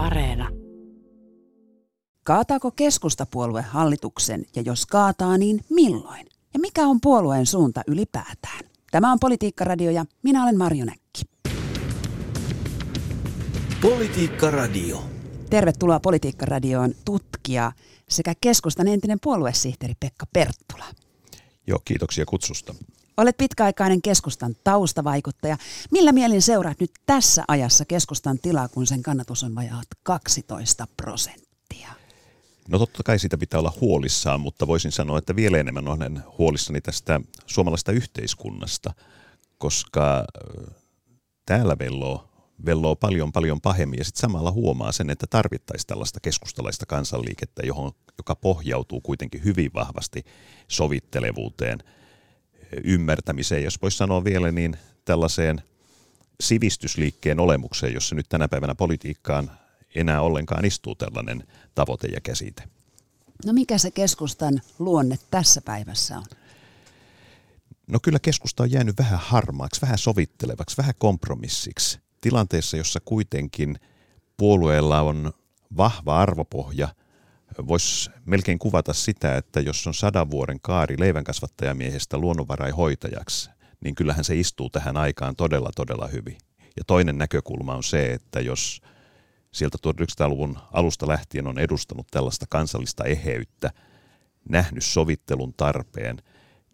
Areena. Kaataako keskustapuolue hallituksen ja jos kaataa, niin milloin? Ja mikä on puolueen suunta ylipäätään? Tämä on Politiikka-radio ja minä olen Marjo Näkki. Politiikka-radio. Tervetuloa Politiikka-radioon tutkija sekä keskustan entinen puoluesihteeri Pekka Perttula. Joo, kiitoksia kutsusta. Olet pitkäaikainen keskustan taustavaikuttaja. Millä mielin seuraat nyt tässä ajassa keskustan tilaa, kun sen kannatus on vajaat 12 prosenttia? No totta kai siitä pitää olla huolissaan, mutta voisin sanoa, että vielä enemmän olen huolissani tästä suomalaista yhteiskunnasta, koska täällä velloo, velloo paljon paljon pahemmin ja sitten samalla huomaa sen, että tarvittaisiin tällaista keskustalaista kansanliikettä, johon, joka pohjautuu kuitenkin hyvin vahvasti sovittelevuuteen – ymmärtämiseen, jos voisi sanoa vielä, niin tällaiseen sivistysliikkeen olemukseen, jossa nyt tänä päivänä politiikkaan enää ollenkaan istuu tällainen tavoite ja käsite. No mikä se keskustan luonne tässä päivässä on? No kyllä keskusta on jäänyt vähän harmaaksi, vähän sovittelevaksi, vähän kompromissiksi. Tilanteessa, jossa kuitenkin puolueella on vahva arvopohja – voisi melkein kuvata sitä, että jos on sadan vuoden kaari leivänkasvattajamiehestä luonnonvaraihoitajaksi, niin kyllähän se istuu tähän aikaan todella, todella hyvin. Ja toinen näkökulma on se, että jos sieltä 1900-luvun alusta lähtien on edustanut tällaista kansallista eheyttä, nähnyt sovittelun tarpeen,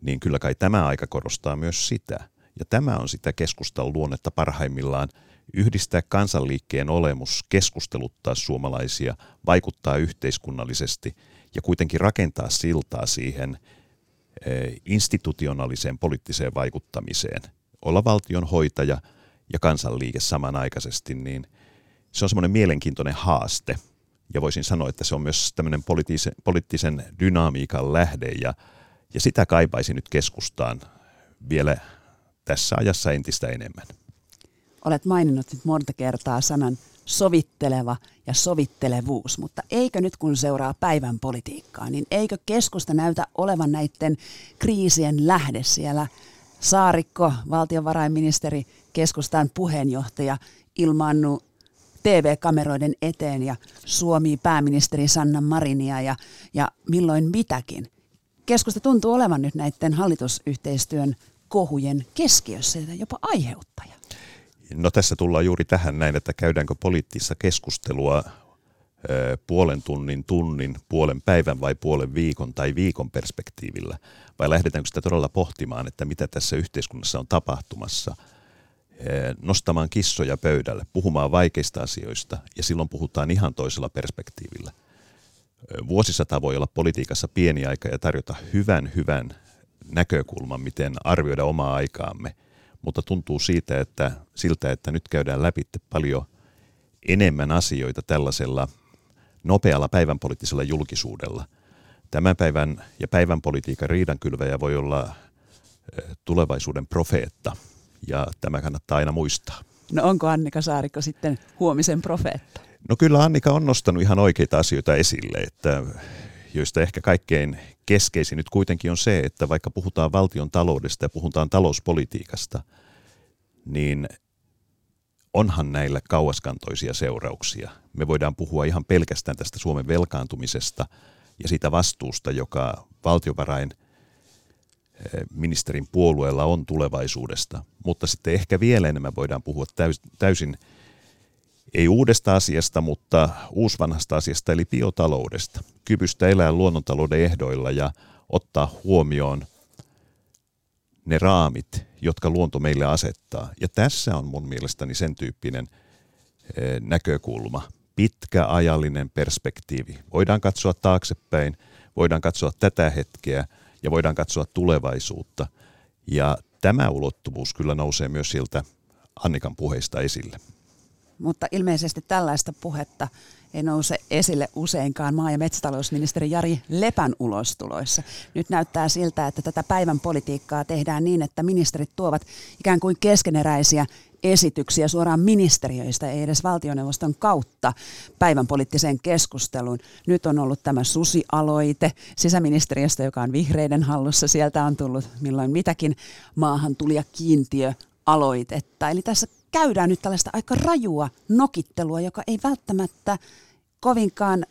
niin kyllä kai tämä aika korostaa myös sitä. Ja tämä on sitä keskustan luonnetta parhaimmillaan – yhdistää kansanliikkeen olemus, keskusteluttaa suomalaisia, vaikuttaa yhteiskunnallisesti ja kuitenkin rakentaa siltaa siihen eh, institutionaaliseen poliittiseen vaikuttamiseen. Olla valtion hoitaja ja kansanliike samanaikaisesti, niin se on semmoinen mielenkiintoinen haaste. Ja voisin sanoa, että se on myös tämmöinen poliittisen, poliittisen dynamiikan lähde ja, ja sitä kaipaisin nyt keskustaan vielä tässä ajassa entistä enemmän olet maininnut nyt monta kertaa sanan sovitteleva ja sovittelevuus, mutta eikö nyt kun seuraa päivän politiikkaa, niin eikö keskusta näytä olevan näiden kriisien lähde siellä Saarikko, valtiovarainministeri, keskustan puheenjohtaja, ilmaannut TV-kameroiden eteen ja Suomi pääministeri Sanna Marinia ja, ja milloin mitäkin. Keskusta tuntuu olevan nyt näiden hallitusyhteistyön kohujen keskiössä ja jopa aiheuttaja. No tässä tullaan juuri tähän näin, että käydäänkö poliittista keskustelua puolen tunnin, tunnin, puolen päivän vai puolen viikon tai viikon perspektiivillä, vai lähdetäänkö sitä todella pohtimaan, että mitä tässä yhteiskunnassa on tapahtumassa, nostamaan kissoja pöydälle, puhumaan vaikeista asioista, ja silloin puhutaan ihan toisella perspektiivillä. Vuosisata voi olla politiikassa pieni aika ja tarjota hyvän, hyvän näkökulman, miten arvioida omaa aikaamme – mutta tuntuu siitä, että siltä, että nyt käydään läpi paljon enemmän asioita tällaisella nopealla päivänpoliittisella julkisuudella. Tämän päivän ja päivän politiikan riidankylväjä voi olla tulevaisuuden profeetta, ja tämä kannattaa aina muistaa. No onko Annika Saarikko sitten huomisen profeetta? No kyllä Annika on nostanut ihan oikeita asioita esille, että joista ehkä kaikkein keskeisin nyt kuitenkin on se, että vaikka puhutaan valtion taloudesta ja puhutaan talouspolitiikasta, niin onhan näillä kauaskantoisia seurauksia. Me voidaan puhua ihan pelkästään tästä Suomen velkaantumisesta ja siitä vastuusta, joka valtiovarain eh, ministerin puolueella on tulevaisuudesta, mutta sitten ehkä vielä enemmän voidaan puhua täysin ei uudesta asiasta, mutta uusvanhasta asiasta, eli biotaloudesta, kyvystä elää luonnontalouden ehdoilla ja ottaa huomioon ne raamit, jotka luonto meille asettaa. Ja tässä on mun mielestäni sen tyyppinen eh, näkökulma, pitkä ajallinen perspektiivi. Voidaan katsoa taaksepäin, voidaan katsoa tätä hetkeä ja voidaan katsoa tulevaisuutta. Ja tämä ulottuvuus kyllä nousee myös siltä Annikan puheista esille mutta ilmeisesti tällaista puhetta ei nouse esille useinkaan maa- ja metsätalousministeri Jari Lepän ulostuloissa. Nyt näyttää siltä, että tätä päivän politiikkaa tehdään niin, että ministerit tuovat ikään kuin keskeneräisiä esityksiä suoraan ministeriöistä, ei edes valtioneuvoston kautta päivän poliittiseen keskusteluun. Nyt on ollut tämä susialoite sisäministeriöstä, joka on vihreiden hallussa. Sieltä on tullut milloin mitäkin maahan tuli ja kiintiö aloitetta. Eli tässä käydään nyt tällaista aika rajua nokittelua, joka ei välttämättä kovinkaan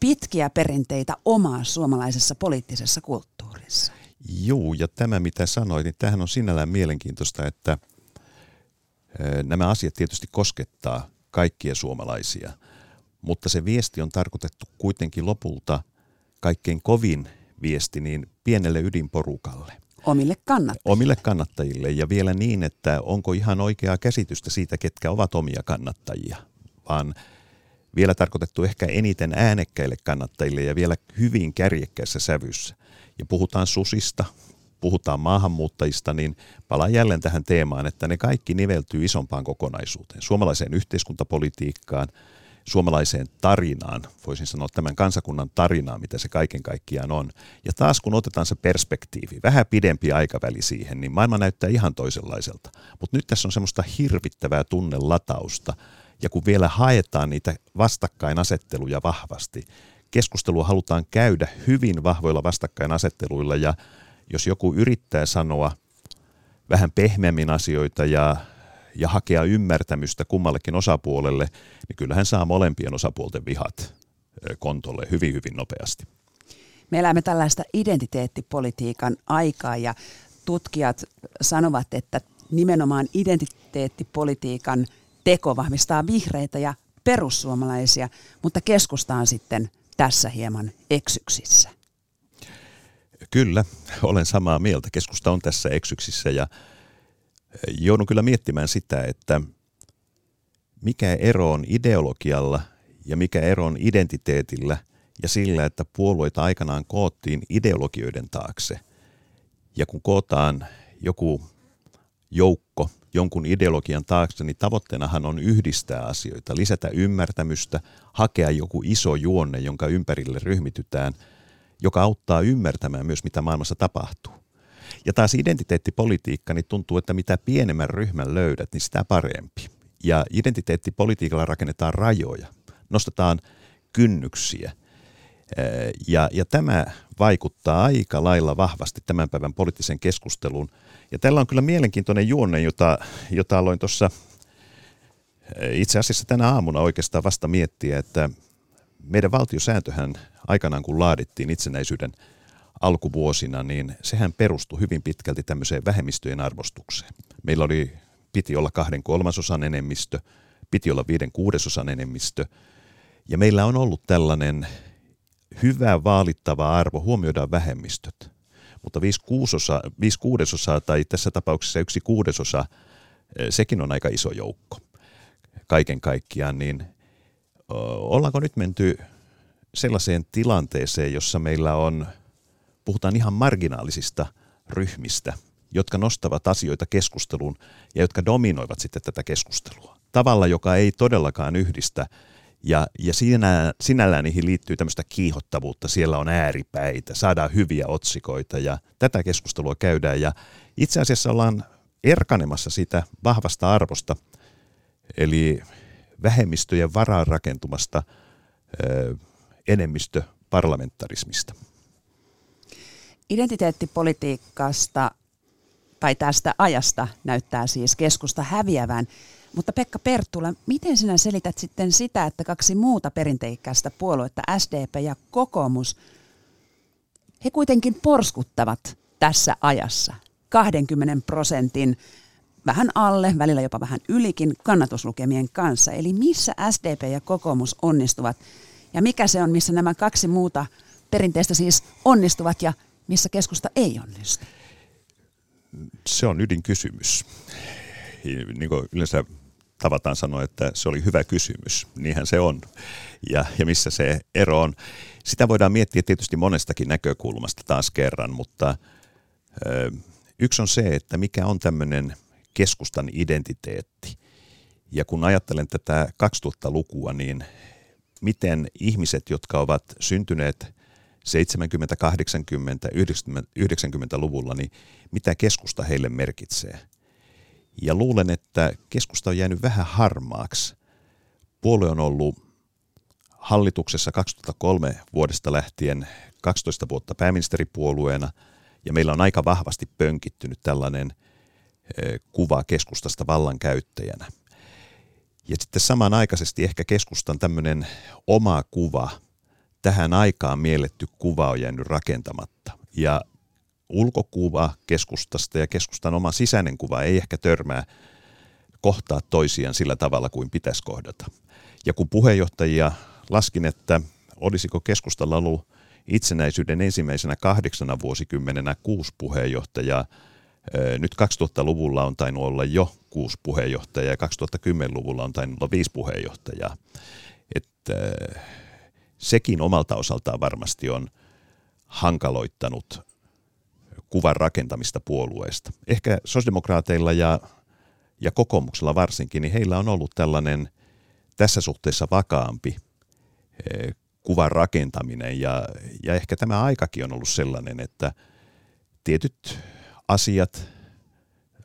pitkiä perinteitä omaa suomalaisessa poliittisessa kulttuurissa. Joo, ja tämä mitä sanoit, niin tämähän on sinällään mielenkiintoista, että nämä asiat tietysti koskettaa kaikkia suomalaisia, mutta se viesti on tarkoitettu kuitenkin lopulta kaikkein kovin viesti niin pienelle ydinporukalle. Omille kannattajille. Omille kannattajille ja vielä niin, että onko ihan oikeaa käsitystä siitä, ketkä ovat omia kannattajia, vaan vielä tarkoitettu ehkä eniten äänekkäille kannattajille ja vielä hyvin kärjekkäissä sävyssä. Ja puhutaan susista, puhutaan maahanmuuttajista, niin palaan jälleen tähän teemaan, että ne kaikki niveltyy isompaan kokonaisuuteen, suomalaiseen yhteiskuntapolitiikkaan, suomalaiseen tarinaan, voisin sanoa tämän kansakunnan tarinaan, mitä se kaiken kaikkiaan on. Ja taas kun otetaan se perspektiivi, vähän pidempi aikaväli siihen, niin maailma näyttää ihan toisenlaiselta. Mutta nyt tässä on semmoista hirvittävää tunnelatausta, ja kun vielä haetaan niitä vastakkainasetteluja vahvasti, keskustelua halutaan käydä hyvin vahvoilla vastakkainasetteluilla, ja jos joku yrittää sanoa vähän pehmeämmin asioita ja ja hakea ymmärtämystä kummallekin osapuolelle, niin kyllähän saa molempien osapuolten vihat kontolle hyvin, hyvin nopeasti. Me elämme tällaista identiteettipolitiikan aikaa ja tutkijat sanovat, että nimenomaan identiteettipolitiikan teko vahvistaa vihreitä ja perussuomalaisia, mutta keskusta on sitten tässä hieman eksyksissä. Kyllä, olen samaa mieltä. Keskusta on tässä eksyksissä ja joudun kyllä miettimään sitä, että mikä ero on ideologialla ja mikä ero on identiteetillä ja sillä, että puolueita aikanaan koottiin ideologioiden taakse. Ja kun kootaan joku joukko jonkun ideologian taakse, niin tavoitteenahan on yhdistää asioita, lisätä ymmärtämystä, hakea joku iso juonne, jonka ympärille ryhmitytään, joka auttaa ymmärtämään myös, mitä maailmassa tapahtuu. Ja taas identiteettipolitiikka, niin tuntuu, että mitä pienemmän ryhmän löydät, niin sitä parempi. Ja identiteettipolitiikalla rakennetaan rajoja, nostetaan kynnyksiä. Ja, ja tämä vaikuttaa aika lailla vahvasti tämän päivän poliittisen keskusteluun. Ja tällä on kyllä mielenkiintoinen juonne, jota, jota aloin tuossa itse asiassa tänä aamuna oikeastaan vasta miettiä, että meidän valtiosääntöhän aikanaan kun laadittiin itsenäisyyden – alkuvuosina, niin sehän perustui hyvin pitkälti tämmöiseen vähemmistöjen arvostukseen. Meillä oli, piti olla kahden kolmasosan enemmistö, piti olla viiden kuudesosan enemmistö, ja meillä on ollut tällainen hyvä vaalittava arvo, huomioidaan vähemmistöt. Mutta viisi, kuusosa, viisi kuudesosaa tai tässä tapauksessa yksi kuudesosa, eh, sekin on aika iso joukko kaiken kaikkiaan, niin ollaanko nyt menty sellaiseen tilanteeseen, jossa meillä on – puhutaan ihan marginaalisista ryhmistä, jotka nostavat asioita keskusteluun ja jotka dominoivat sitten tätä keskustelua. Tavalla, joka ei todellakaan yhdistä. Ja, ja siinä, sinällään niihin liittyy tämmöistä kiihottavuutta, siellä on ääripäitä, saadaan hyviä otsikoita ja tätä keskustelua käydään. Ja itse asiassa ollaan erkanemassa siitä vahvasta arvosta, eli vähemmistöjen varaan rakentumasta ö, enemmistöparlamentarismista identiteettipolitiikasta tai tästä ajasta näyttää siis keskusta häviävän. Mutta Pekka Perttula, miten sinä selität sitten sitä, että kaksi muuta perinteikästä puoluetta, SDP ja kokoomus, he kuitenkin porskuttavat tässä ajassa 20 prosentin vähän alle, välillä jopa vähän ylikin kannatuslukemien kanssa. Eli missä SDP ja kokoomus onnistuvat ja mikä se on, missä nämä kaksi muuta perinteistä siis onnistuvat ja missä keskusta ei onnistu? Se on ydinkysymys. Niin kuin yleensä tavataan sanoa, että se oli hyvä kysymys. Niinhän se on. Ja, ja missä se ero on. Sitä voidaan miettiä tietysti monestakin näkökulmasta taas kerran, mutta ö, yksi on se, että mikä on tämmöinen keskustan identiteetti. Ja kun ajattelen tätä 2000-lukua, niin miten ihmiset, jotka ovat syntyneet 70, 80, 90, 90-luvulla, niin mitä keskusta heille merkitsee. Ja luulen, että keskusta on jäänyt vähän harmaaksi. Puolue on ollut hallituksessa 2003 vuodesta lähtien 12 vuotta pääministeripuolueena, ja meillä on aika vahvasti pönkittynyt tällainen kuva keskustasta vallankäyttäjänä. Ja sitten samanaikaisesti ehkä keskustan tämmöinen oma kuva, tähän aikaan mielletty kuva on jäänyt rakentamatta. Ja ulkokuva keskustasta ja keskustan oma sisäinen kuva ei ehkä törmää kohtaa toisiaan sillä tavalla kuin pitäisi kohdata. Ja kun puheenjohtajia laskin, että olisiko keskustalla ollut itsenäisyyden ensimmäisenä kahdeksana vuosikymmenenä kuusi puheenjohtajaa, nyt 2000-luvulla on tainnut olla jo kuusi puheenjohtajaa ja 2010-luvulla on tainnut olla viisi puheenjohtajaa. Että sekin omalta osaltaan varmasti on hankaloittanut kuvan rakentamista puolueesta. Ehkä sosiaalidemokraateilla ja, ja kokoomuksella varsinkin, niin heillä on ollut tällainen tässä suhteessa vakaampi eh, kuvan rakentaminen ja, ja ehkä tämä aikakin on ollut sellainen, että tietyt asiat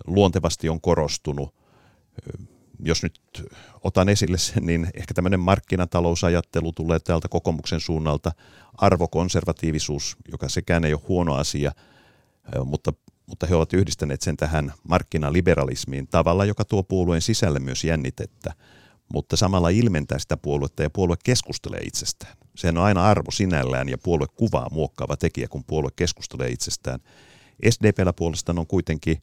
luontevasti on korostunut. Jos nyt otan esille sen, niin ehkä tämmöinen markkinatalousajattelu tulee täältä kokoomuksen suunnalta, arvokonservatiivisuus, joka sekään ei ole huono asia, mutta, mutta he ovat yhdistäneet sen tähän markkinaliberalismiin tavalla, joka tuo puolueen sisälle myös jännitettä, mutta samalla ilmentää sitä puoluetta ja puolue keskustelee itsestään. Sehän on aina arvo sinällään ja puolue kuvaa muokkaava tekijä, kun puolue keskustelee itsestään. SDPllä puolestaan on kuitenkin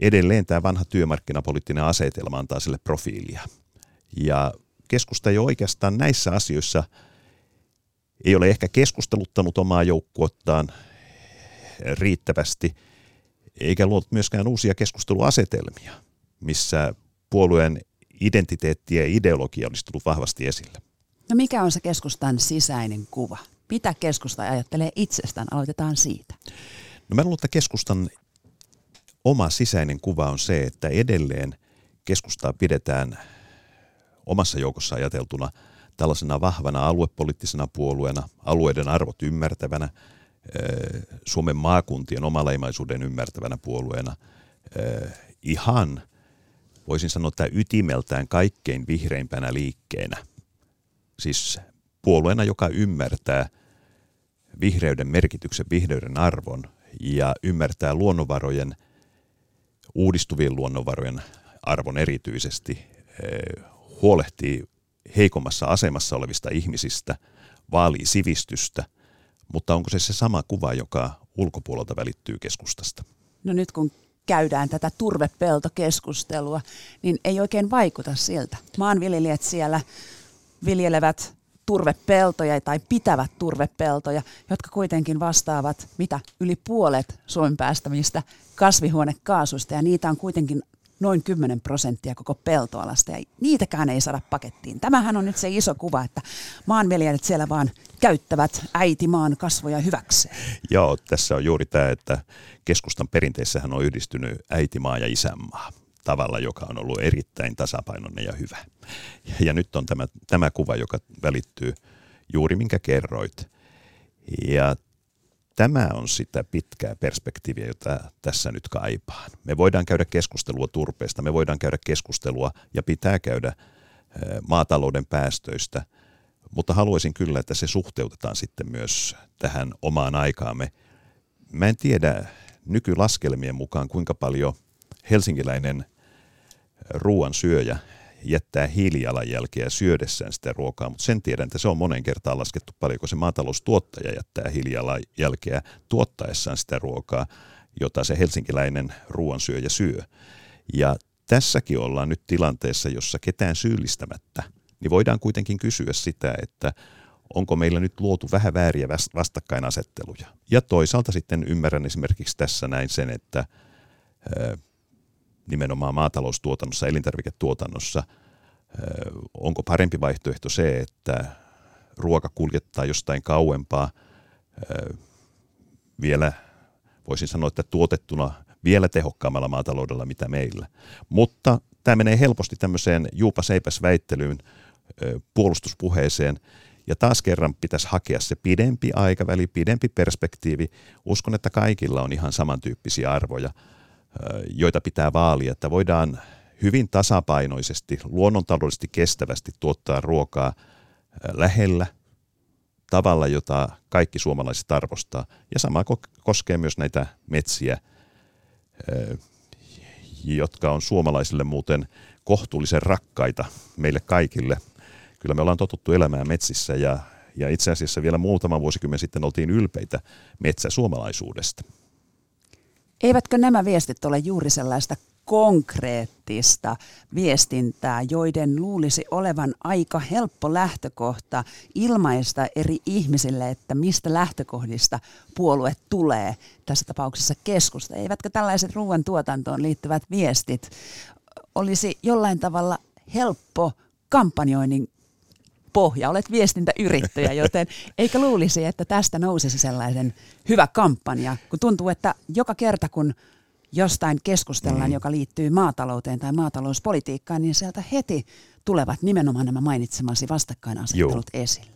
edelleen tämä vanha työmarkkinapoliittinen asetelma antaa sille profiilia. Ja keskusta ei oikeastaan näissä asioissa ei ole ehkä keskusteluttanut omaa joukkuottaan riittävästi, eikä luonut myöskään uusia keskusteluasetelmia, missä puolueen identiteetti ja ideologia olisi tullut vahvasti esille. No mikä on se keskustan sisäinen kuva? Mitä keskusta ajattelee itsestään? Aloitetaan siitä. No mä luulen, että keskustan oma sisäinen kuva on se, että edelleen keskustaa pidetään omassa joukossa ajateltuna tällaisena vahvana aluepoliittisena puolueena, alueiden arvot ymmärtävänä, Suomen maakuntien omaleimaisuuden ymmärtävänä puolueena, ihan voisin sanoa, että ytimeltään kaikkein vihreimpänä liikkeenä. Siis puolueena, joka ymmärtää vihreyden merkityksen, vihreyden arvon ja ymmärtää luonnonvarojen, uudistuvien luonnonvarojen arvon erityisesti, eh, huolehtii heikommassa asemassa olevista ihmisistä, vaalii sivistystä, mutta onko se se sama kuva, joka ulkopuolelta välittyy keskustasta? No nyt kun käydään tätä turvepeltokeskustelua, niin ei oikein vaikuta siltä. Maanviljelijät siellä viljelevät turvepeltoja tai pitävät turvepeltoja, jotka kuitenkin vastaavat mitä yli puolet Suomen päästämistä kasvihuonekaasuista ja niitä on kuitenkin noin 10 prosenttia koko peltoalasta ja niitäkään ei saada pakettiin. Tämähän on nyt se iso kuva, että maanviljelijät siellä vaan käyttävät äitimaan kasvoja hyväkseen. Joo, tässä on juuri tämä, että keskustan perinteissähän on yhdistynyt äitimaa ja isänmaa tavalla, joka on ollut erittäin tasapainoinen ja hyvä. Ja, nyt on tämä, tämä kuva, joka välittyy juuri minkä kerroit. Ja tämä on sitä pitkää perspektiiviä, jota tässä nyt kaipaan. Me voidaan käydä keskustelua turpeesta, me voidaan käydä keskustelua ja pitää käydä maatalouden päästöistä, mutta haluaisin kyllä, että se suhteutetaan sitten myös tähän omaan aikaamme. Mä en tiedä nykylaskelmien mukaan, kuinka paljon helsinkiläinen ruoan syöjä jättää hiilijalanjälkeä syödessään sitä ruokaa, mutta sen tiedän, että se on monen kertaan laskettu paljonko se maataloustuottaja jättää hiilijalanjälkeä tuottaessaan sitä ruokaa, jota se helsinkiläinen ruoansyöjä syö. Ja tässäkin ollaan nyt tilanteessa, jossa ketään syyllistämättä, niin voidaan kuitenkin kysyä sitä, että onko meillä nyt luotu vähän vääriä vastakkainasetteluja. Ja toisaalta sitten ymmärrän esimerkiksi tässä näin sen, että nimenomaan maataloustuotannossa, elintarviketuotannossa, onko parempi vaihtoehto se, että ruoka kuljettaa jostain kauempaa vielä, voisin sanoa, että tuotettuna vielä tehokkaammalla maataloudella mitä meillä. Mutta tämä menee helposti tämmöiseen juupaseipäs väittelyyn, puolustuspuheeseen, ja taas kerran pitäisi hakea se pidempi aikaväli, pidempi perspektiivi. Uskon, että kaikilla on ihan samantyyppisiä arvoja joita pitää vaalia, että voidaan hyvin tasapainoisesti, luonnontaloudellisesti kestävästi tuottaa ruokaa lähellä tavalla, jota kaikki suomalaiset arvostaa. Ja sama koskee myös näitä metsiä, jotka on suomalaisille muuten kohtuullisen rakkaita meille kaikille. Kyllä me ollaan totuttu elämään metsissä ja, ja itse asiassa vielä muutama vuosikymmen sitten oltiin ylpeitä metsäsuomalaisuudesta. Eivätkö nämä viestit ole juuri sellaista konkreettista viestintää, joiden luulisi olevan aika helppo lähtökohta ilmaista eri ihmisille, että mistä lähtökohdista puolue tulee, tässä tapauksessa keskusta. Eivätkö tällaiset ruoan tuotantoon liittyvät viestit olisi jollain tavalla helppo kampanjoinnin pohja, olet viestintäyrittäjä, joten eikö luulisi, että tästä nousisi sellaisen hyvä kampanja, kun tuntuu, että joka kerta kun jostain keskustellaan, mm. joka liittyy maatalouteen tai maatalouspolitiikkaan, niin sieltä heti tulevat nimenomaan nämä mainitsemasi vastakkainasettelut Joo. esille.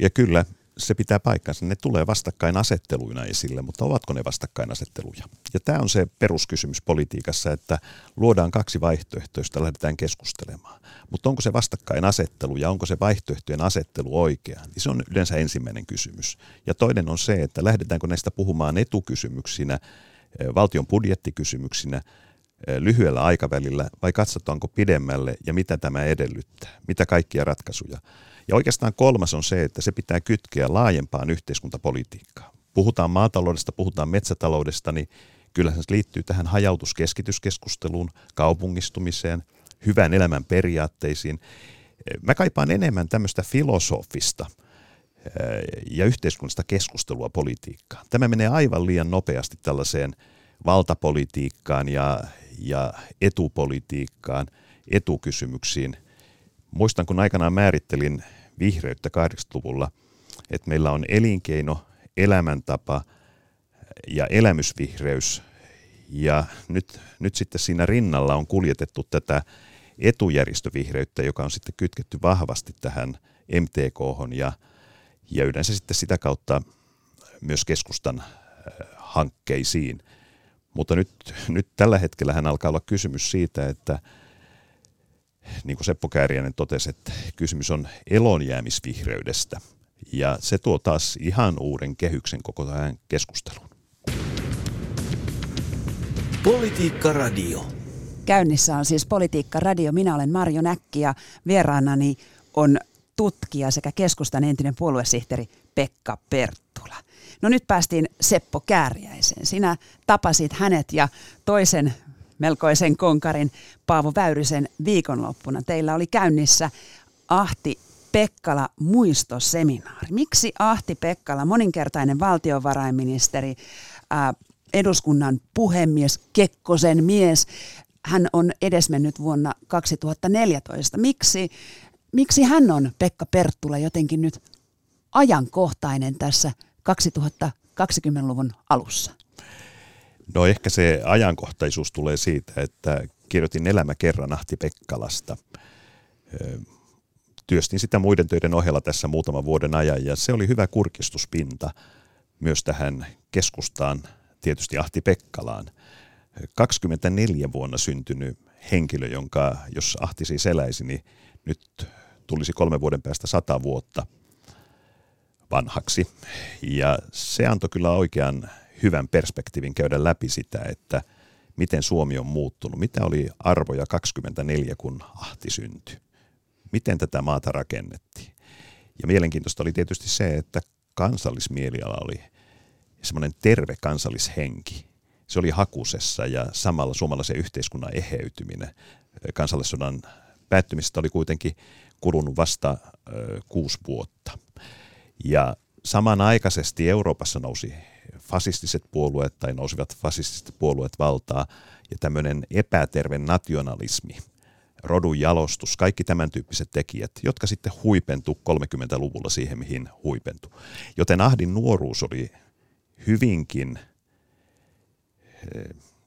Ja kyllä, se pitää paikkansa. Ne tulee vastakkainasetteluina esille, mutta ovatko ne vastakkainasetteluja? Ja tämä on se peruskysymys politiikassa, että luodaan kaksi vaihtoehtoa, joista lähdetään keskustelemaan. Mutta onko se vastakkainasettelu ja onko se vaihtoehtojen asettelu oikea? Niin se on yleensä ensimmäinen kysymys. Ja toinen on se, että lähdetäänkö näistä puhumaan etukysymyksinä valtion budjettikysymyksinä lyhyellä aikavälillä vai katsotaanko pidemmälle ja mitä tämä edellyttää, mitä kaikkia ratkaisuja. Ja oikeastaan kolmas on se, että se pitää kytkeä laajempaan yhteiskuntapolitiikkaan. Puhutaan maataloudesta, puhutaan metsätaloudesta, niin kyllä se liittyy tähän hajautuskeskityskeskusteluun, kaupungistumiseen, hyvän elämän periaatteisiin. Mä kaipaan enemmän tämmöistä filosofista – ja yhteiskunnasta keskustelua politiikkaan. Tämä menee aivan liian nopeasti tällaiseen valtapolitiikkaan ja, ja etupolitiikkaan, etukysymyksiin. Muistan, kun aikanaan määrittelin vihreyttä 80-luvulla, että meillä on elinkeino, elämäntapa ja elämysvihreys. Ja nyt, nyt sitten siinä rinnalla on kuljetettu tätä etujärjestövihreyttä, joka on sitten kytketty vahvasti tähän MTK ja ja yleensä sitten sitä kautta myös keskustan äh, hankkeisiin. Mutta nyt, nyt tällä hetkellä hän alkaa olla kysymys siitä, että niin kuin Seppo Kääriäinen totesi, että kysymys on elonjäämisvihreydestä. Ja se tuo taas ihan uuden kehyksen koko tähän keskusteluun. Politiikka Radio. Käynnissä on siis Politiikka Radio. Minä olen Marjo Näkki ja vieraanani on tutkija sekä keskustan entinen puoluesihteeri Pekka Perttula. No nyt päästiin Seppo Kääriäiseen. Sinä tapasit hänet ja toisen melkoisen konkarin Paavo Väyrysen viikonloppuna. Teillä oli käynnissä Ahti Pekkala muistoseminaari. Miksi Ahti Pekkala, moninkertainen valtiovarainministeri, ää, eduskunnan puhemies, Kekkosen mies, hän on edesmennyt vuonna 2014. Miksi miksi hän on, Pekka Perttula, jotenkin nyt ajankohtainen tässä 2020-luvun alussa? No ehkä se ajankohtaisuus tulee siitä, että kirjoitin Elämä kerran Ahti Pekkalasta. Työstin sitä muiden töiden ohella tässä muutaman vuoden ajan ja se oli hyvä kurkistuspinta myös tähän keskustaan, tietysti Ahti Pekkalaan. 24 vuonna syntynyt henkilö, jonka, jos Ahti siis eläisi, niin nyt tulisi kolme vuoden päästä sata vuotta vanhaksi. Ja se antoi kyllä oikean hyvän perspektiivin käydä läpi sitä, että miten Suomi on muuttunut, mitä oli arvoja 24, kun Ahti syntyi, miten tätä maata rakennettiin. Ja mielenkiintoista oli tietysti se, että kansallismieliala oli semmoinen terve kansallishenki. Se oli hakusessa ja samalla suomalaisen yhteiskunnan eheytyminen kansallissodan päättymisestä oli kuitenkin kulunut vasta ö, kuusi vuotta. Ja samanaikaisesti Euroopassa nousi fasistiset puolueet tai nousivat fasistiset puolueet valtaa ja tämmöinen epäterve nationalismi, rodun jalostus, kaikki tämän tyyppiset tekijät, jotka sitten huipentu 30-luvulla siihen, mihin huipentu. Joten Ahdin nuoruus oli hyvinkin,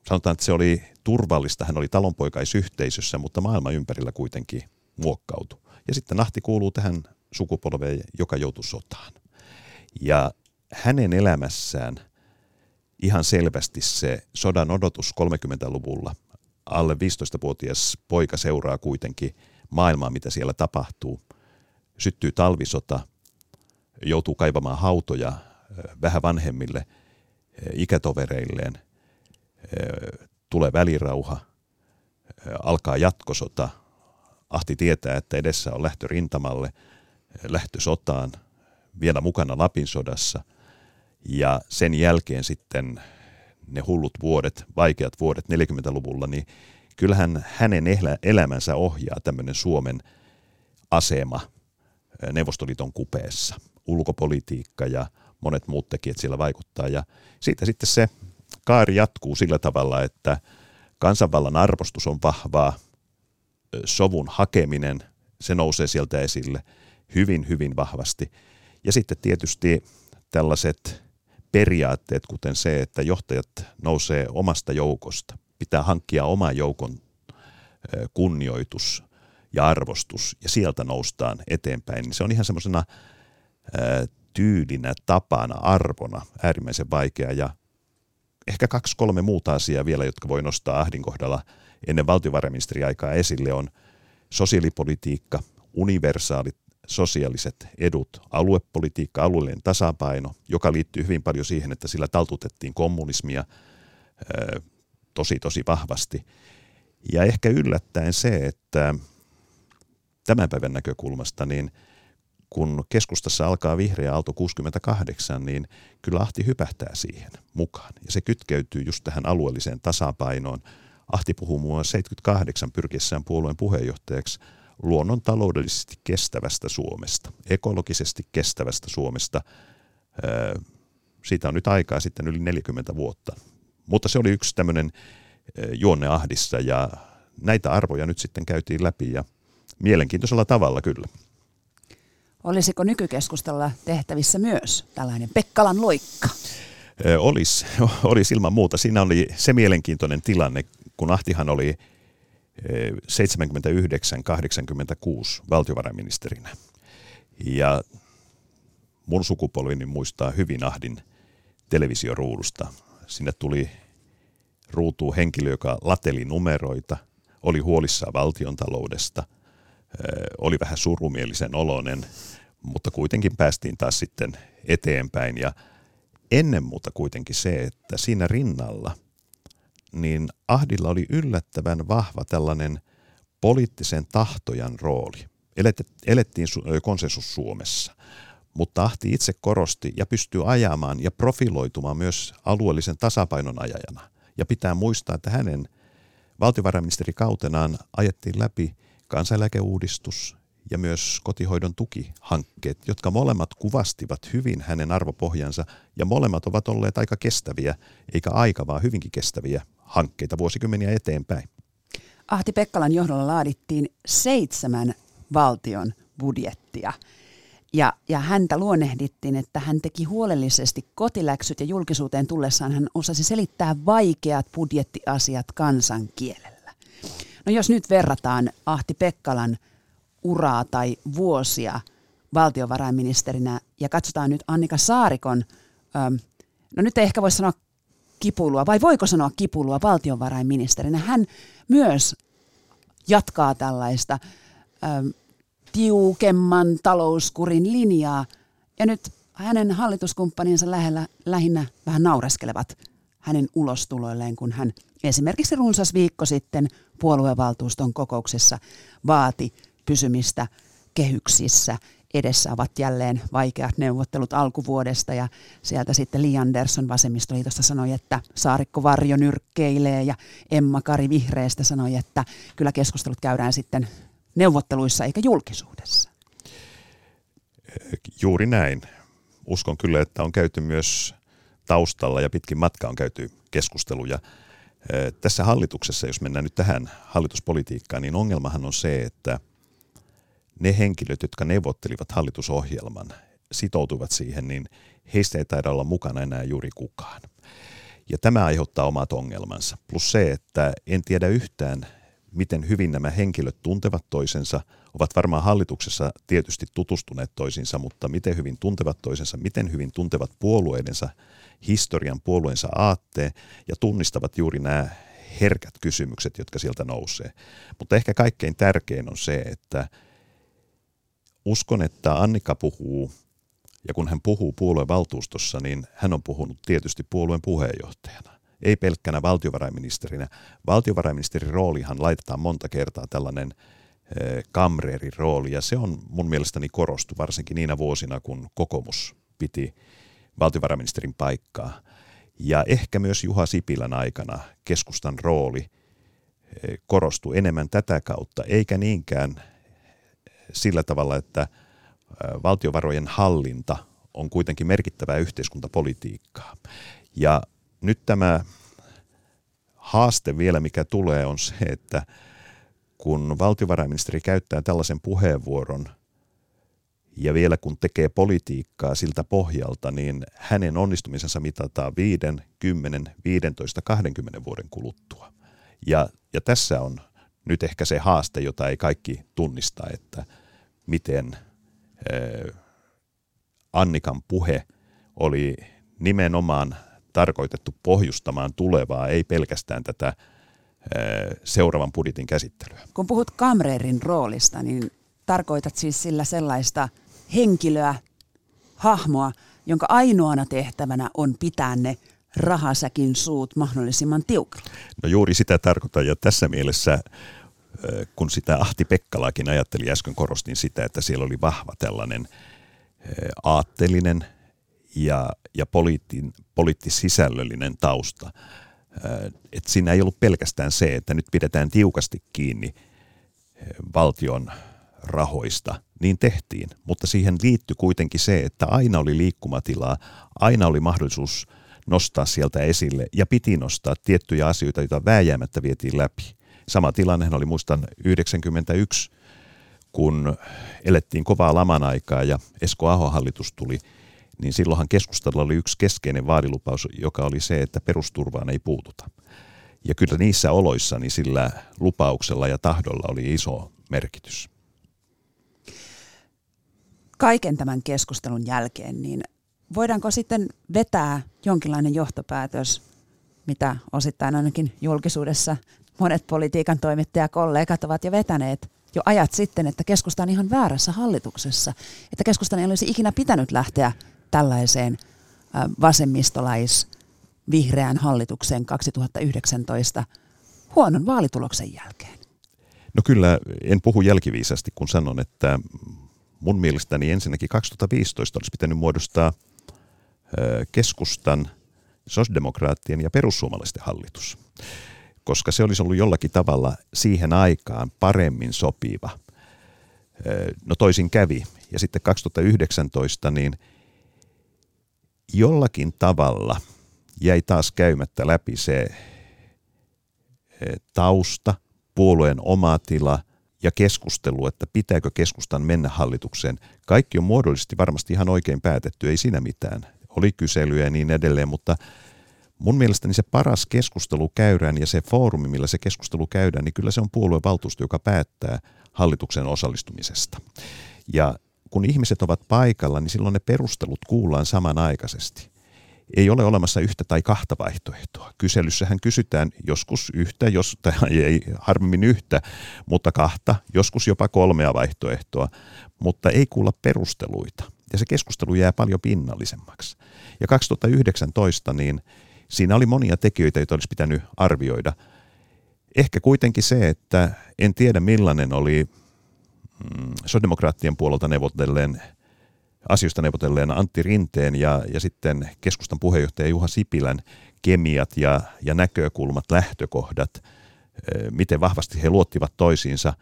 sanotaan, että se oli turvallista, hän oli talonpoikaisyhteisössä, mutta maailman ympärillä kuitenkin muokkautui. Ja sitten Nahti kuuluu tähän sukupolveen, joka joutui sotaan. Ja hänen elämässään ihan selvästi se sodan odotus 30-luvulla, alle 15-vuotias poika seuraa kuitenkin maailmaa, mitä siellä tapahtuu. Syttyy talvisota, joutuu kaivamaan hautoja vähän vanhemmille ikätovereilleen, tulee välirauha, alkaa jatkosota. Ahti tietää, että edessä on lähtö rintamalle, lähtö sotaan, vielä mukana Lapin sodassa. Ja sen jälkeen sitten ne hullut vuodet, vaikeat vuodet 40-luvulla, niin kyllähän hänen elämänsä ohjaa tämmöinen Suomen asema Neuvostoliiton kupeessa. Ulkopolitiikka ja monet muut tekijät siellä vaikuttaa. Ja siitä sitten se kaari jatkuu sillä tavalla, että kansanvallan arvostus on vahvaa, sovun hakeminen, se nousee sieltä esille hyvin, hyvin vahvasti. Ja sitten tietysti tällaiset periaatteet, kuten se, että johtajat nousee omasta joukosta, pitää hankkia oma joukon kunnioitus ja arvostus, ja sieltä noustaan eteenpäin, niin se on ihan semmoisena tyylinä, tapana, arvona äärimmäisen vaikea, ja ehkä kaksi, kolme muuta asiaa vielä, jotka voi nostaa Ahdin kohdalla ennen valtiovarainministeriaikaa esille, on sosiaalipolitiikka, universaalit sosiaaliset edut, aluepolitiikka, alueellinen tasapaino, joka liittyy hyvin paljon siihen, että sillä taltutettiin kommunismia tosi tosi vahvasti. Ja ehkä yllättäen se, että tämän päivän näkökulmasta, niin kun keskustassa alkaa vihreä aalto 68, niin kyllä Ahti hypähtää siihen mukaan. Ja se kytkeytyy just tähän alueelliseen tasapainoon. Ahti puhuu muun muassa 78 pyrkiessään puolueen puheenjohtajaksi luonnon taloudellisesti kestävästä Suomesta, ekologisesti kestävästä Suomesta. Siitä on nyt aikaa sitten yli 40 vuotta. Mutta se oli yksi tämmöinen juonne ahdissa ja näitä arvoja nyt sitten käytiin läpi ja mielenkiintoisella tavalla kyllä. Olisiko nykykeskustella tehtävissä myös tällainen Pekkalan loikka? Olisi, olisi ilman muuta. Siinä oli se mielenkiintoinen tilanne, kun Ahtihan oli 79-86 valtiovarainministerinä. Ja mun sukupolvini muistaa hyvin Ahdin televisioruudusta. Sinne tuli ruutuun henkilö, joka lateli numeroita, oli huolissaan valtion taloudesta, oli vähän surumielisen oloinen, mutta kuitenkin päästiin taas sitten eteenpäin. Ja ennen muuta kuitenkin se, että siinä rinnalla niin Ahdilla oli yllättävän vahva tällainen poliittisen tahtojan rooli. Elettiin konsensus Suomessa, mutta Ahti itse korosti ja pystyy ajamaan ja profiloitumaan myös alueellisen tasapainon ajajana. Ja pitää muistaa, että hänen valtiovarainministerikautenaan ajettiin läpi kansaneläkeuudistus ja myös kotihoidon tukihankkeet, jotka molemmat kuvastivat hyvin hänen arvopohjansa ja molemmat ovat olleet aika kestäviä, eikä aika vaan hyvinkin kestäviä hankkeita vuosikymmeniä eteenpäin. Ahti Pekkalan johdolla laadittiin seitsemän valtion budjettia. Ja, ja häntä luonnehdittiin, että hän teki huolellisesti kotiläksyt ja julkisuuteen tullessaan hän osasi selittää vaikeat budjettiasiat kansankielellä. No jos nyt verrataan Ahti Pekkalan uraa tai vuosia valtiovarainministerinä ja katsotaan nyt Annika Saarikon, no nyt ei ehkä voi sanoa kipuilua, vai voiko sanoa kipuilua valtionvarainministerinä? Hän myös jatkaa tällaista ö, tiukemman talouskurin linjaa, ja nyt hänen hallituskumppaninsa lähellä, lähinnä vähän naureskelevat hänen ulostuloilleen, kun hän esimerkiksi runsas viikko sitten puoluevaltuuston kokouksessa vaati pysymistä kehyksissä edessä ovat jälleen vaikeat neuvottelut alkuvuodesta ja sieltä sitten Li Andersson vasemmistoliitosta sanoi, että Saarikko Varjo nyrkkeilee ja Emma Kari Vihreästä sanoi, että kyllä keskustelut käydään sitten neuvotteluissa eikä julkisuudessa. Juuri näin. Uskon kyllä, että on käyty myös taustalla ja pitkin matka on käyty keskusteluja. Tässä hallituksessa, jos mennään nyt tähän hallituspolitiikkaan, niin ongelmahan on se, että – ne henkilöt, jotka neuvottelivat hallitusohjelman, sitoutuivat siihen, niin heistä ei taida olla mukana enää juuri kukaan. Ja tämä aiheuttaa omat ongelmansa. Plus se, että en tiedä yhtään, miten hyvin nämä henkilöt tuntevat toisensa, ovat varmaan hallituksessa tietysti tutustuneet toisiinsa, mutta miten hyvin tuntevat toisensa, miten hyvin tuntevat puolueidensa historian, puolueensa aatteen ja tunnistavat juuri nämä herkät kysymykset, jotka sieltä nousee. Mutta ehkä kaikkein tärkein on se, että uskon, että Annika puhuu, ja kun hän puhuu puolueen valtuustossa, niin hän on puhunut tietysti puolueen puheenjohtajana. ei pelkkänä valtiovarainministerinä. Valtiovarainministerin roolihan laitetaan monta kertaa tällainen kamreerin rooli, ja se on mun mielestäni korostu, varsinkin niinä vuosina, kun kokoomus piti valtiovarainministerin paikkaa. Ja ehkä myös Juha Sipilän aikana keskustan rooli korostui enemmän tätä kautta, eikä niinkään sillä tavalla, että valtiovarojen hallinta on kuitenkin merkittävää yhteiskuntapolitiikkaa. Ja nyt tämä haaste vielä, mikä tulee, on se, että kun valtiovarainministeri käyttää tällaisen puheenvuoron ja vielä kun tekee politiikkaa siltä pohjalta, niin hänen onnistumisensa mitataan 5, 10, 15, 20 vuoden kuluttua. Ja, ja tässä on nyt ehkä se haaste, jota ei kaikki tunnista, että miten Annikan puhe oli nimenomaan tarkoitettu pohjustamaan tulevaa, ei pelkästään tätä seuraavan budjetin käsittelyä. Kun puhut kamreerin roolista, niin tarkoitat siis sillä sellaista henkilöä, hahmoa, jonka ainoana tehtävänä on pitää ne rahasäkin suut mahdollisimman tiukalla. No juuri sitä tarkoitan ja tässä mielessä kun sitä Ahti Pekkalaakin ajatteli äsken, korostin sitä, että siellä oli vahva tällainen aattelinen ja, ja poliittin, poliittisisällöllinen tausta. Et siinä ei ollut pelkästään se, että nyt pidetään tiukasti kiinni valtion rahoista, niin tehtiin. Mutta siihen liittyi kuitenkin se, että aina oli liikkumatilaa, aina oli mahdollisuus nostaa sieltä esille ja piti nostaa tiettyjä asioita, joita vääjäämättä vietiin läpi. Sama tilanne oli muistan 91, kun elettiin kovaa laman aikaa ja Esko Aho-hallitus tuli – niin silloinhan keskustalla oli yksi keskeinen vaadilupaus, joka oli se, että perusturvaan ei puututa. Ja kyllä niissä oloissa niin sillä lupauksella ja tahdolla oli iso merkitys. Kaiken tämän keskustelun jälkeen, niin voidaanko sitten vetää jonkinlainen johtopäätös, mitä osittain ainakin julkisuudessa monet politiikan toimittajakollegat ovat jo vetäneet jo ajat sitten, että keskusta on ihan väärässä hallituksessa, että keskustan ei olisi ikinä pitänyt lähteä tällaiseen vasemmistolais vihreän hallitukseen 2019 huonon vaalituloksen jälkeen? No kyllä, en puhu jälkiviisasti, kun sanon, että mun mielestäni ensinnäkin 2015 olisi pitänyt muodostaa keskustan, sosdemokraattien ja perussuomalaisten hallitus, koska se olisi ollut jollakin tavalla siihen aikaan paremmin sopiva. No toisin kävi. Ja sitten 2019 niin – jollakin tavalla jäi taas käymättä läpi se tausta, puolueen oma tila ja keskustelu, että pitääkö keskustan mennä hallitukseen. Kaikki on muodollisesti varmasti ihan oikein päätetty, ei siinä mitään. Oli kyselyjä ja niin edelleen, mutta mun mielestäni se paras keskustelu käydään ja se foorumi, millä se keskustelu käydään, niin kyllä se on puoluevaltuusto, joka päättää hallituksen osallistumisesta. Ja kun ihmiset ovat paikalla, niin silloin ne perustelut kuullaan samanaikaisesti. Ei ole olemassa yhtä tai kahta vaihtoehtoa. Kyselyssähän kysytään joskus yhtä, jos, tai ei harvemmin yhtä, mutta kahta, joskus jopa kolmea vaihtoehtoa, mutta ei kuulla perusteluita. Ja se keskustelu jää paljon pinnallisemmaksi. Ja 2019 niin siinä oli monia tekijöitä, joita olisi pitänyt arvioida. Ehkä kuitenkin se, että en tiedä millainen oli mm, sosiaalidemokraattien puolelta neuvotelleen asioista neuvotelleen Antti Rinteen ja, ja sitten keskustan puheenjohtaja Juha Sipilän kemiat ja, ja näkökulmat, lähtökohdat, eh, miten vahvasti he luottivat toisiinsa,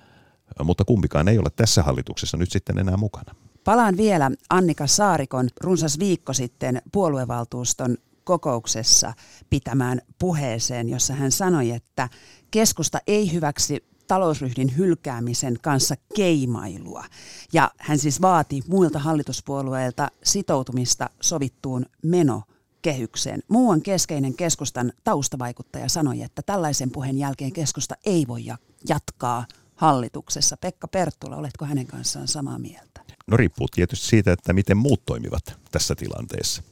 mutta kumpikaan ei ole tässä hallituksessa nyt sitten enää mukana. Palaan vielä Annika Saarikon runsas viikko sitten puoluevaltuuston kokouksessa pitämään puheeseen, jossa hän sanoi, että keskusta ei hyväksy talousryhdin hylkäämisen kanssa keimailua. Ja hän siis vaati muilta hallituspuolueilta sitoutumista sovittuun meno kehykseen. Muuan keskeinen keskustan taustavaikuttaja sanoi, että tällaisen puheen jälkeen keskusta ei voi jatkaa hallituksessa. Pekka Perttula, oletko hänen kanssaan samaa mieltä? No riippuu tietysti siitä, että miten muut toimivat tässä tilanteessa.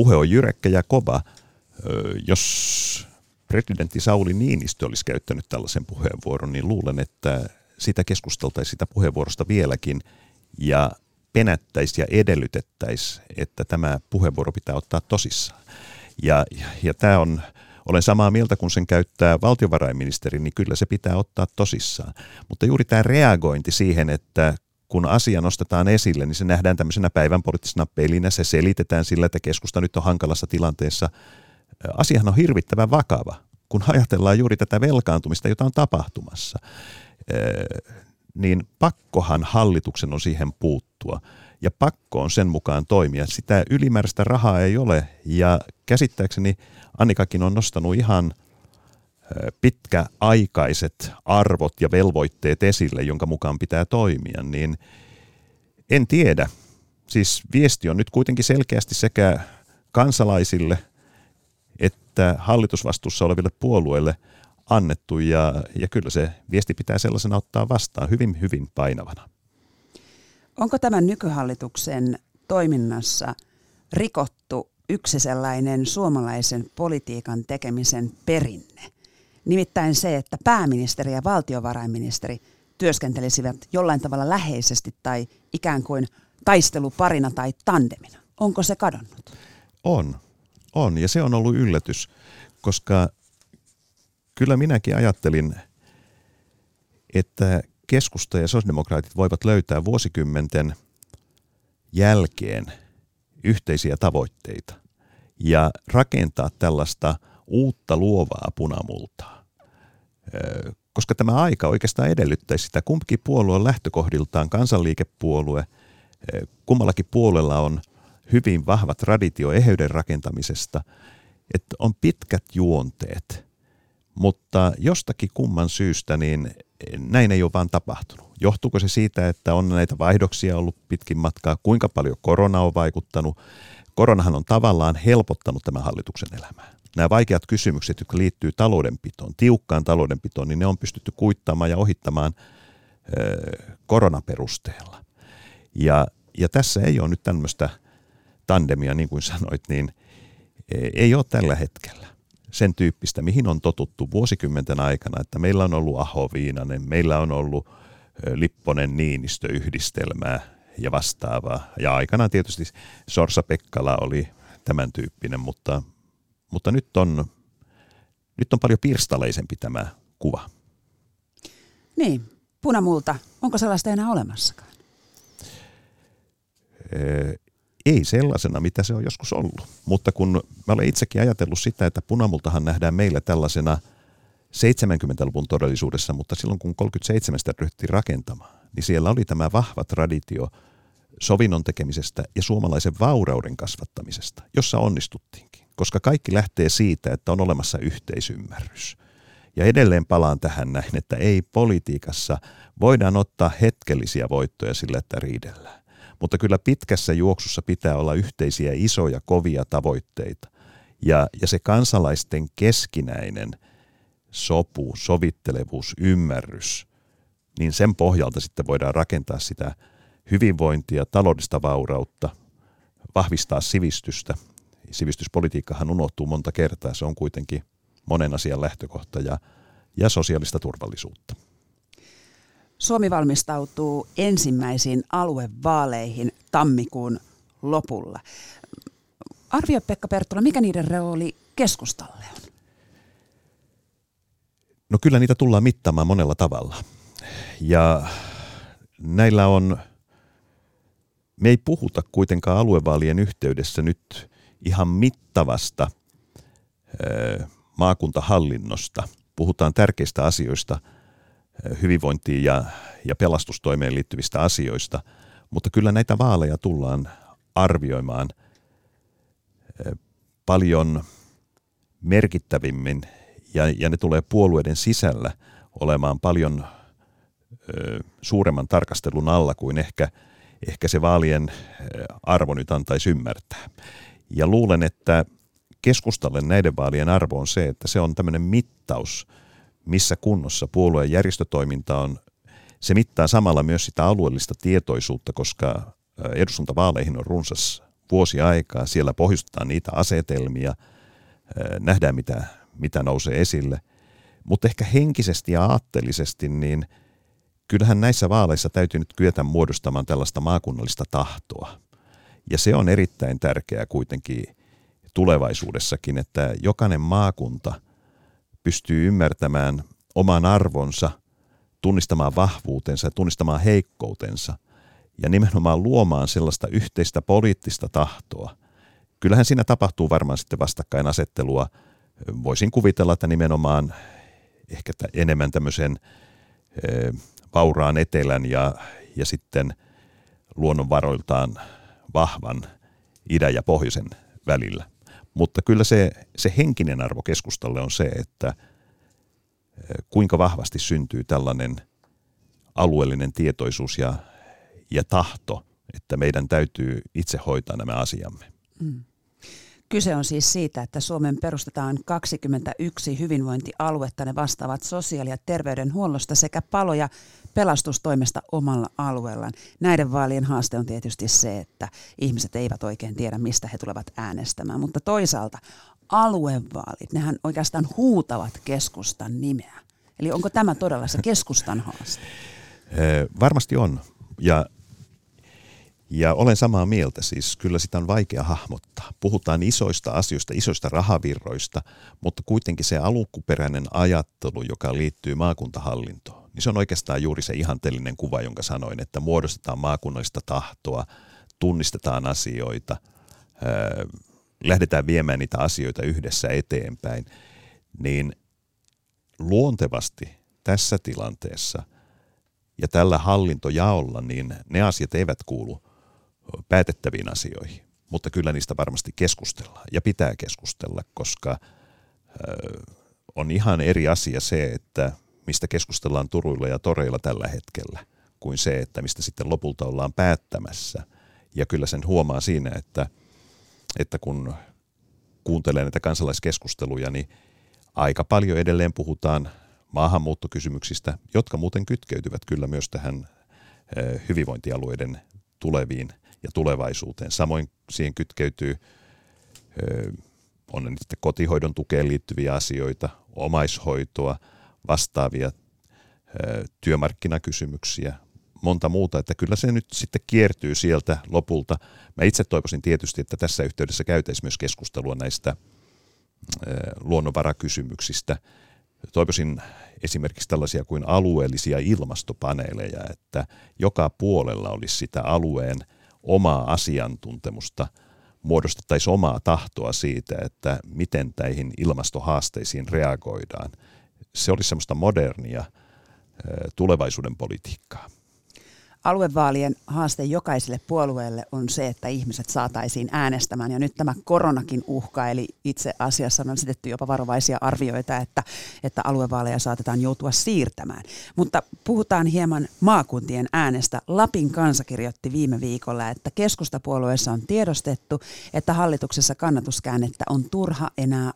Puhe on jyräkkä ja kova. Jos presidentti Sauli Niinistö olisi käyttänyt tällaisen puheenvuoron, niin luulen, että sitä keskusteltaisiin sitä puheenvuorosta vieläkin ja penättäisiin ja edellytettäisiin, että tämä puheenvuoro pitää ottaa tosissaan. Ja, ja, ja tämä on, olen samaa mieltä, kun sen käyttää valtiovarainministeri, niin kyllä se pitää ottaa tosissaan. Mutta juuri tämä reagointi siihen, että kun asia nostetaan esille, niin se nähdään tämmöisenä päivän poliittisena pelinä, se selitetään sillä, että keskusta nyt on hankalassa tilanteessa. Asiahan on hirvittävän vakava, kun ajatellaan juuri tätä velkaantumista, jota on tapahtumassa. Niin pakkohan hallituksen on siihen puuttua ja pakko on sen mukaan toimia. Sitä ylimääräistä rahaa ei ole ja käsittääkseni Annikakin on nostanut ihan pitkäaikaiset arvot ja velvoitteet esille, jonka mukaan pitää toimia, niin en tiedä. Siis viesti on nyt kuitenkin selkeästi sekä kansalaisille että hallitusvastuussa oleville puolueille annettu ja, ja kyllä se viesti pitää sellaisena ottaa vastaan hyvin, hyvin painavana. Onko tämän nykyhallituksen toiminnassa rikottu yksi sellainen suomalaisen politiikan tekemisen perinne? Nimittäin se, että pääministeri ja valtiovarainministeri työskentelisivät jollain tavalla läheisesti tai ikään kuin taisteluparina tai tandemina. Onko se kadonnut? On, on ja se on ollut yllätys, koska kyllä minäkin ajattelin, että keskusta ja sosiaalidemokraatit voivat löytää vuosikymmenten jälkeen yhteisiä tavoitteita ja rakentaa tällaista uutta luovaa punamultaa. Koska tämä aika oikeastaan edellyttäisi sitä, kumpikin puolue on lähtökohdiltaan kansanliikepuolue, kummallakin puolella on hyvin vahva traditio eheyden rakentamisesta, että on pitkät juonteet, mutta jostakin kumman syystä niin näin ei ole vaan tapahtunut. Johtuuko se siitä, että on näitä vaihdoksia ollut pitkin matkaa, kuinka paljon korona on vaikuttanut? Koronahan on tavallaan helpottanut tämän hallituksen elämää. Nämä vaikeat kysymykset, jotka liittyy taloudenpitoon, tiukkaan taloudenpitoon, niin ne on pystytty kuittaamaan ja ohittamaan koronaperusteella. Ja, ja tässä ei ole nyt tämmöistä tandemia, niin kuin sanoit, niin e, ei ole tällä hetkellä sen tyyppistä, mihin on totuttu vuosikymmenten aikana, että meillä on ollut Aho Viinanen, meillä on ollut Lipponen Niinistö yhdistelmää ja vastaavaa. Ja aikanaan tietysti Sorsa Pekkala oli tämän tyyppinen, mutta, mutta nyt, on, nyt on paljon pirstaleisempi tämä kuva. Niin, punamulta, onko sellaista enää olemassakaan? ei sellaisena, mitä se on joskus ollut. Mutta kun mä olen itsekin ajatellut sitä, että punamultahan nähdään meillä tällaisena 70-luvun todellisuudessa, mutta silloin kun 37 ryhdyttiin rakentamaan, niin siellä oli tämä vahva traditio sovinnon tekemisestä ja suomalaisen vaurauden kasvattamisesta, jossa onnistuttiinkin. Koska kaikki lähtee siitä, että on olemassa yhteisymmärrys. Ja edelleen palaan tähän näin, että ei politiikassa voidaan ottaa hetkellisiä voittoja sillä, että riidellään mutta kyllä pitkässä juoksussa pitää olla yhteisiä isoja kovia tavoitteita. Ja, ja se kansalaisten keskinäinen sopu, sovittelevuus, ymmärrys, niin sen pohjalta sitten voidaan rakentaa sitä hyvinvointia, taloudellista vaurautta, vahvistaa sivistystä. Sivistyspolitiikkahan unohtuu monta kertaa, se on kuitenkin monen asian lähtökohta ja, ja sosiaalista turvallisuutta. Suomi valmistautuu ensimmäisiin aluevaaleihin tammikuun lopulla. Arvio Pekka Perttula, mikä niiden rooli keskustalle on? No kyllä niitä tullaan mittaamaan monella tavalla. Ja näillä on, me ei puhuta kuitenkaan aluevaalien yhteydessä nyt ihan mittavasta maakuntahallinnosta. Puhutaan tärkeistä asioista – hyvinvointiin ja, ja pelastustoimeen liittyvistä asioista, mutta kyllä näitä vaaleja tullaan arvioimaan paljon merkittävimmin ja, ja ne tulee puolueiden sisällä olemaan paljon ö, suuremman tarkastelun alla kuin ehkä, ehkä se vaalien arvo nyt antaisi ymmärtää. Ja luulen, että keskustalle näiden vaalien arvo on se, että se on tämmöinen mittaus – missä kunnossa puolueen järjestötoiminta on. Se mittaa samalla myös sitä alueellista tietoisuutta, koska eduskuntavaaleihin on runsas vuosi aikaa. Siellä pohjustetaan niitä asetelmia, nähdään mitä, mitä nousee esille. Mutta ehkä henkisesti ja aatteellisesti, niin kyllähän näissä vaaleissa täytyy nyt kyetä muodostamaan tällaista maakunnallista tahtoa. Ja se on erittäin tärkeää kuitenkin tulevaisuudessakin, että jokainen maakunta pystyy ymmärtämään oman arvonsa, tunnistamaan vahvuutensa, tunnistamaan heikkoutensa ja nimenomaan luomaan sellaista yhteistä poliittista tahtoa. Kyllähän siinä tapahtuu varmaan sitten vastakkainasettelua. Voisin kuvitella, että nimenomaan ehkä enemmän tämmöisen vauraan etelän ja, ja sitten luonnonvaroiltaan vahvan idän ja pohjoisen välillä. Mutta kyllä se, se henkinen arvo keskustalle on se, että kuinka vahvasti syntyy tällainen alueellinen tietoisuus ja, ja tahto, että meidän täytyy itse hoitaa nämä asiamme. Mm. Kyse on siis siitä, että Suomen perustetaan 21 hyvinvointialuetta. Ne vastaavat sosiaali- ja terveydenhuollosta sekä palo- ja pelastustoimesta omalla alueellaan. Näiden vaalien haaste on tietysti se, että ihmiset eivät oikein tiedä, mistä he tulevat äänestämään. Mutta toisaalta aluevaalit, nehän oikeastaan huutavat keskustan nimeä. Eli onko tämä todella se keskustan haaste? Varmasti on. Ja ja olen samaa mieltä, siis kyllä sitä on vaikea hahmottaa. Puhutaan isoista asioista, isoista rahavirroista, mutta kuitenkin se alkuperäinen ajattelu, joka liittyy maakuntahallintoon, niin se on oikeastaan juuri se ihanteellinen kuva, jonka sanoin, että muodostetaan maakunnallista tahtoa, tunnistetaan asioita, lähdetään viemään niitä asioita yhdessä eteenpäin, niin luontevasti tässä tilanteessa ja tällä hallintojaolla, niin ne asiat eivät kuulu päätettäviin asioihin, mutta kyllä niistä varmasti keskustellaan ja pitää keskustella, koska on ihan eri asia se, että mistä keskustellaan Turuilla ja Toreilla tällä hetkellä, kuin se, että mistä sitten lopulta ollaan päättämässä. Ja kyllä sen huomaa siinä, että, että kun kuuntelee näitä kansalaiskeskusteluja, niin aika paljon edelleen puhutaan maahanmuuttokysymyksistä, jotka muuten kytkeytyvät kyllä myös tähän hyvinvointialueiden tuleviin ja tulevaisuuteen. Samoin siihen kytkeytyy, on sitten kotihoidon tukeen liittyviä asioita, omaishoitoa, vastaavia työmarkkinakysymyksiä, monta muuta, että kyllä se nyt sitten kiertyy sieltä lopulta. Mä itse toivoisin tietysti, että tässä yhteydessä käytäisiin myös keskustelua näistä luonnonvarakysymyksistä. Toivoisin esimerkiksi tällaisia kuin alueellisia ilmastopaneeleja, että joka puolella olisi sitä alueen – omaa asiantuntemusta, muodostettaisiin omaa tahtoa siitä, että miten näihin ilmastohaasteisiin reagoidaan. Se olisi semmoista modernia tulevaisuuden politiikkaa. Aluevaalien haaste jokaiselle puolueelle on se, että ihmiset saataisiin äänestämään. Ja nyt tämä koronakin uhka, eli itse asiassa on esitetty jopa varovaisia arvioita, että, että aluevaaleja saatetaan joutua siirtämään. Mutta puhutaan hieman maakuntien äänestä. Lapin kansa kirjoitti viime viikolla, että keskustapuolueessa on tiedostettu, että hallituksessa kannatuskäännettä on turha enää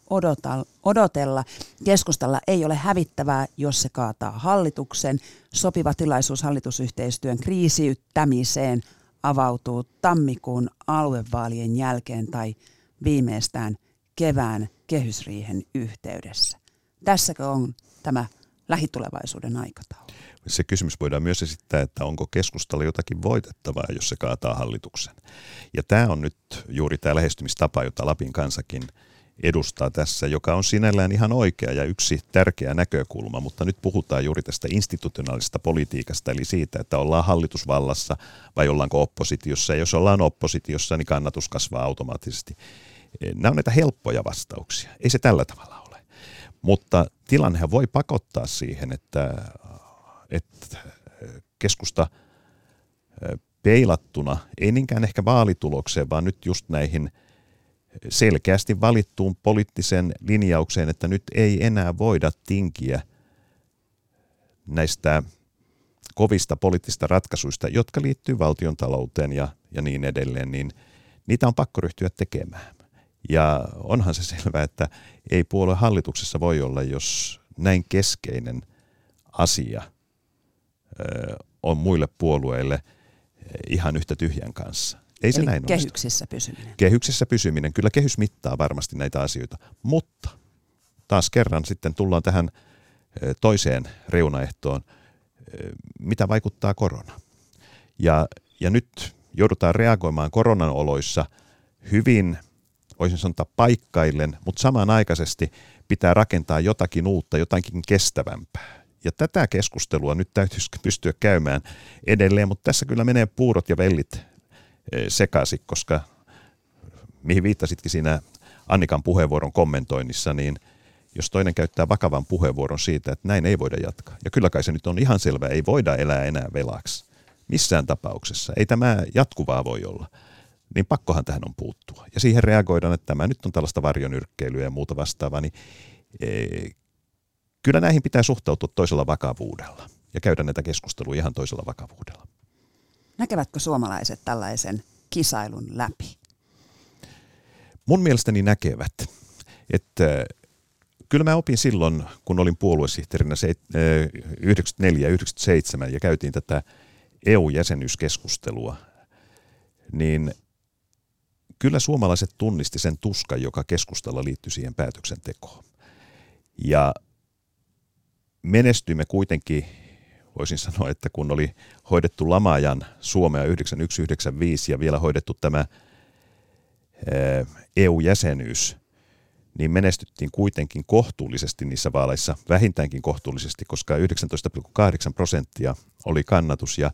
odotella. Keskustalla ei ole hävittävää, jos se kaataa hallituksen. Sopiva tilaisuus hallitusyhteistyön kriisiyttämiseen avautuu tammikuun aluevaalien jälkeen tai viimeistään kevään kehysriihen yhteydessä. Tässäkö on tämä lähitulevaisuuden aikataulu? Se kysymys voidaan myös esittää, että onko keskustalla jotakin voitettavaa, jos se kaataa hallituksen. Ja tämä on nyt juuri tämä lähestymistapa, jota Lapin kansakin – edustaa tässä, joka on sinällään ihan oikea ja yksi tärkeä näkökulma, mutta nyt puhutaan juuri tästä institutionaalisesta politiikasta, eli siitä, että ollaan hallitusvallassa vai ollaanko oppositiossa, ja jos ollaan oppositiossa, niin kannatus kasvaa automaattisesti. Nämä on näitä helppoja vastauksia, ei se tällä tavalla ole. Mutta tilannehan voi pakottaa siihen, että, että keskusta peilattuna, ei niinkään ehkä vaalitulokseen, vaan nyt just näihin – selkeästi valittuun poliittiseen linjaukseen, että nyt ei enää voida tinkiä näistä kovista poliittisista ratkaisuista, jotka liittyy valtion talouteen ja, ja niin edelleen, niin niitä on pakko ryhtyä tekemään. Ja onhan se selvää, että ei puolue hallituksessa voi olla, jos näin keskeinen asia on muille puolueille ihan yhtä tyhjän kanssa. Ei se Eli näin kehyksissä pysyminen. Kehyksissä pysyminen. Kyllä kehys mittaa varmasti näitä asioita. Mutta taas kerran sitten tullaan tähän toiseen reunaehtoon. Mitä vaikuttaa korona? Ja, ja nyt joudutaan reagoimaan koronan oloissa hyvin voisin sanoa paikkaillen, mutta samanaikaisesti pitää rakentaa jotakin uutta, jotakin kestävämpää. Ja tätä keskustelua nyt täytyisi pystyä käymään edelleen, mutta tässä kyllä menee puurot ja vellit sekaisin, koska mihin viittasitkin siinä Annikan puheenvuoron kommentoinnissa, niin jos toinen käyttää vakavan puheenvuoron siitä, että näin ei voida jatkaa. Ja kyllä kai se nyt on ihan selvä, ei voida elää enää velaksi. Missään tapauksessa. Ei tämä jatkuvaa voi olla. Niin pakkohan tähän on puuttua. Ja siihen reagoidaan, että tämä nyt on tällaista varjonyrkkeilyä ja muuta vastaavaa, niin e, kyllä näihin pitää suhtautua toisella vakavuudella ja käydä näitä keskusteluja ihan toisella vakavuudella. Näkevätkö suomalaiset tällaisen kisailun läpi? Mun mielestäni näkevät, että kyllä mä opin silloin, kun olin puoluesihteerinä 94 97 ja käytiin tätä EU-jäsenyyskeskustelua, niin kyllä suomalaiset tunnisti sen tuskan, joka keskustella liittyi siihen päätöksentekoon. Ja menestyimme kuitenkin, voisin sanoa, että kun oli hoidettu lamajan Suomea 9195 ja vielä hoidettu tämä EU-jäsenyys, niin menestyttiin kuitenkin kohtuullisesti niissä vaaleissa, vähintäänkin kohtuullisesti, koska 19,8 prosenttia oli kannatus. Ja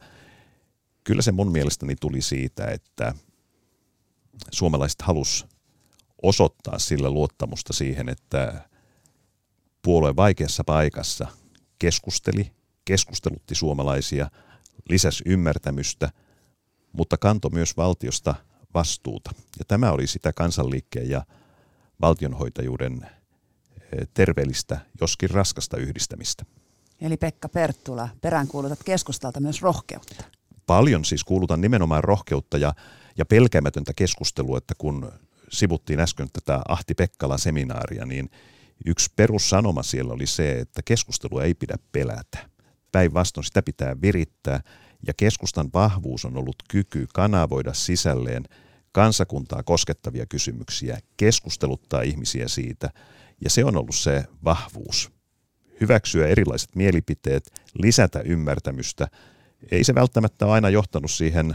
kyllä se mun mielestäni tuli siitä, että suomalaiset halus osoittaa sillä luottamusta siihen, että puolue vaikeassa paikassa keskusteli, keskustelutti suomalaisia, lisäsi ymmärtämystä, mutta kanto myös valtiosta vastuuta. Ja tämä oli sitä kansanliikkeen ja valtionhoitajuuden eh, terveellistä, joskin raskasta yhdistämistä. Eli Pekka Perttula, peräänkuulutat keskustalta myös rohkeutta. Paljon siis kuulutan nimenomaan rohkeutta ja, ja pelkäämätöntä keskustelua, että kun sivuttiin äsken tätä Ahti Pekkala-seminaaria, niin yksi perussanoma siellä oli se, että keskustelua ei pidä pelätä. Päinvastoin sitä pitää virittää ja keskustan vahvuus on ollut kyky kanavoida sisälleen kansakuntaa koskettavia kysymyksiä, keskusteluttaa ihmisiä siitä, ja se on ollut se vahvuus. Hyväksyä erilaiset mielipiteet, lisätä ymmärtämystä. Ei se välttämättä aina johtanut siihen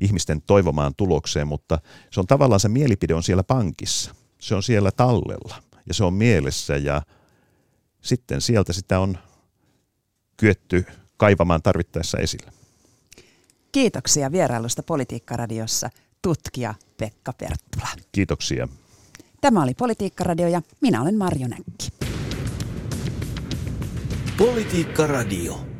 ihmisten toivomaan tulokseen, mutta se on tavallaan se mielipide on siellä pankissa. Se on siellä tallella ja se on mielessä ja sitten sieltä sitä on kyetty kaivamaan tarvittaessa esille. Kiitoksia vierailusta Politiikkaradiossa tutkija Pekka Perttula. Kiitoksia. Tämä oli Politiikkaradio ja minä olen Marjo Näkki. Politiikkaradio.